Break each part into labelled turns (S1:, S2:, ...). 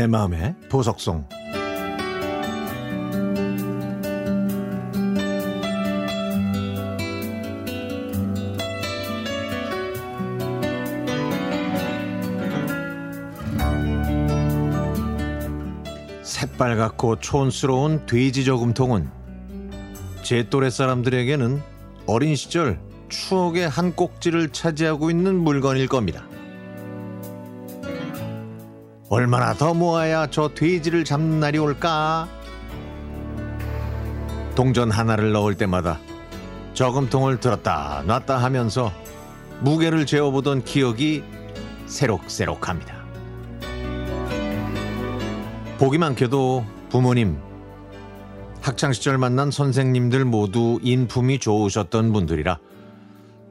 S1: 내 마음의 보석송 새빨갛고 촌스러운 돼지 저금통은 제 또래 사람들에게는 어린 시절 추억의 한 꼭지를 차지하고 있는 물건일 겁니다. 얼마나 더 모아야 저 돼지를 잡는 날이 올까? 동전 하나를 넣을 때마다 저금통을 들었다 놨다 하면서 무게를 재어보던 기억이 새록새록합니다. 보기 많게도 부모님, 학창시절 만난 선생님들 모두 인품이 좋으셨던 분들이라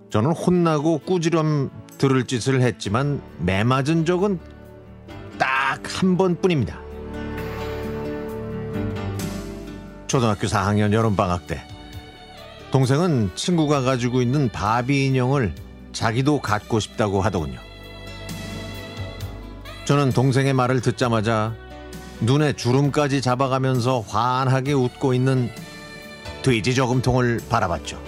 S1: 저는 혼나고 꾸지람 들을 짓을 했지만 매 맞은 적은 딱 한 번뿐입니다. 초등학교 4학년 여름방학 때 동생은 친구가 가지고 있는 바비 인형을 자기도 갖고 싶다고 하더군요. 저는 동생의 말을 듣자마자 눈에 주름까지 잡아가면서 환하게 웃고 있는 돼지 저금통을 바라봤죠.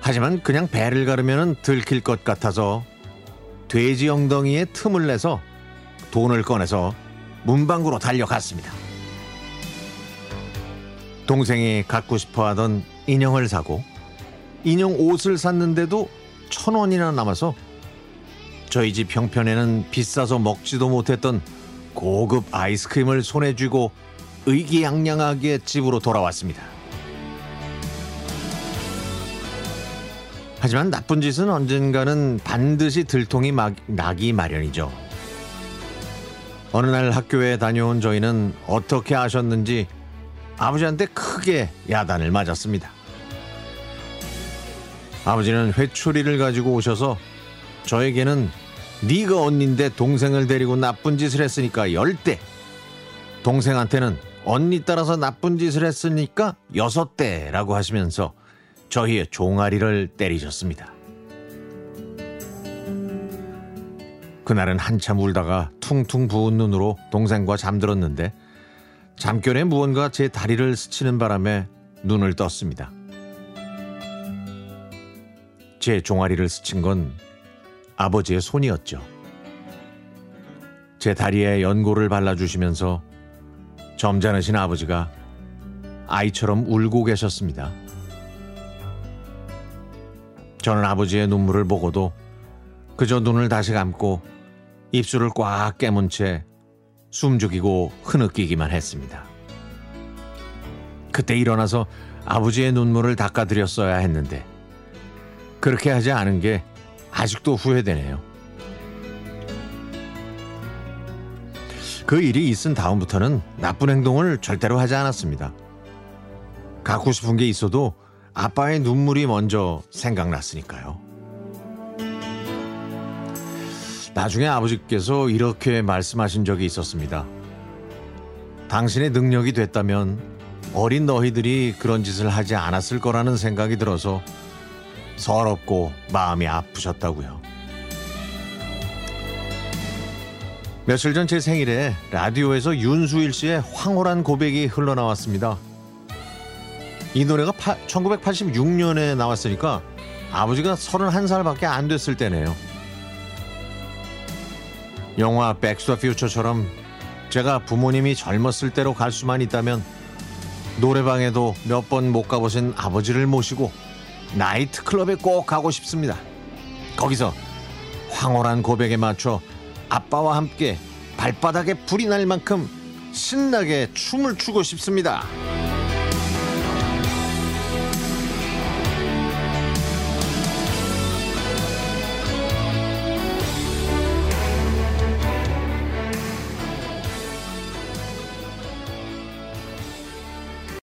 S1: 하지만 그냥 배를 가르면 들킬 것 같아서 돼지 엉덩이에 틈을 내서 돈을 꺼내서 문방구로 달려갔습니다. 동생이 갖고 싶어 하던 인형을 사고 인형 옷을 샀는데도 천 원이나 남아서 저희 집 형편에는 비싸서 먹지도 못했던 고급 아이스크림을 손에 쥐고 의기양양하게 집으로 돌아왔습니다. 하지만 나쁜 짓은 언젠가는 반드시 들통이 막, 나기 마련이죠. 어느 날 학교에 다녀온 저희는 어떻게 아셨는지 아버지한테 크게 야단을 맞았습니다. 아버지는 회초리를 가지고 오셔서 저에게는 네가 언니인데 동생을 데리고 나쁜 짓을 했으니까 열대 동생한테는 언니 따라서 나쁜 짓을 했으니까 여섯 대라고 하시면서 저희의 종아리를 때리셨습니다. 그날은 한참 울다가 퉁퉁 부은 눈으로 동생과 잠들었는데 잠결에 무언가 제 다리를 스치는 바람에 눈을 떴습니다. 제 종아리를 스친 건 아버지의 손이었죠. 제 다리에 연고를 발라주시면서 점잖으신 아버지가 아이처럼 울고 계셨습니다. 저는 아버지의 눈물을 보고도 그저 눈을 다시 감고 입술을 꽉 깨문 채 숨죽이고 흐느끼기만 했습니다. 그때 일어나서 아버지의 눈물을 닦아드렸어야 했는데 그렇게 하지 않은 게 아직도 후회되네요. 그 일이 있은 다음부터는 나쁜 행동을 절대로 하지 않았습니다. 갖고 싶은 게 있어도 아빠의 눈물이 먼저 생각났으니까요. 나중에 아버지께서 이렇게 말씀하신 적이 있었습니다. 당신의 능력이 됐다면 어린 너희들이 그런 짓을 하지 않았을 거라는 생각이 들어서 서럽고 마음이 아프셨다고요. 며칠 전 제 생일에 라디오에서 윤수일 씨의 황홀한 고백이 흘러나왔습니다. 이 노래가 1986년에 나왔으니까 아버지가 31살밖에 안 됐을 때네요. 영화 백스와 퓨처처럼 제가 부모님이 젊었을 때로 갈 수만 있다면 노래방에도 몇 번 못 가보신 아버지를 모시고 나이트클럽에 꼭 가고 싶습니다. 거기서 황홀한 고백에 맞춰 아빠와 함께 발바닥에 불이 날 만큼 신나게 춤을 추고 싶습니다.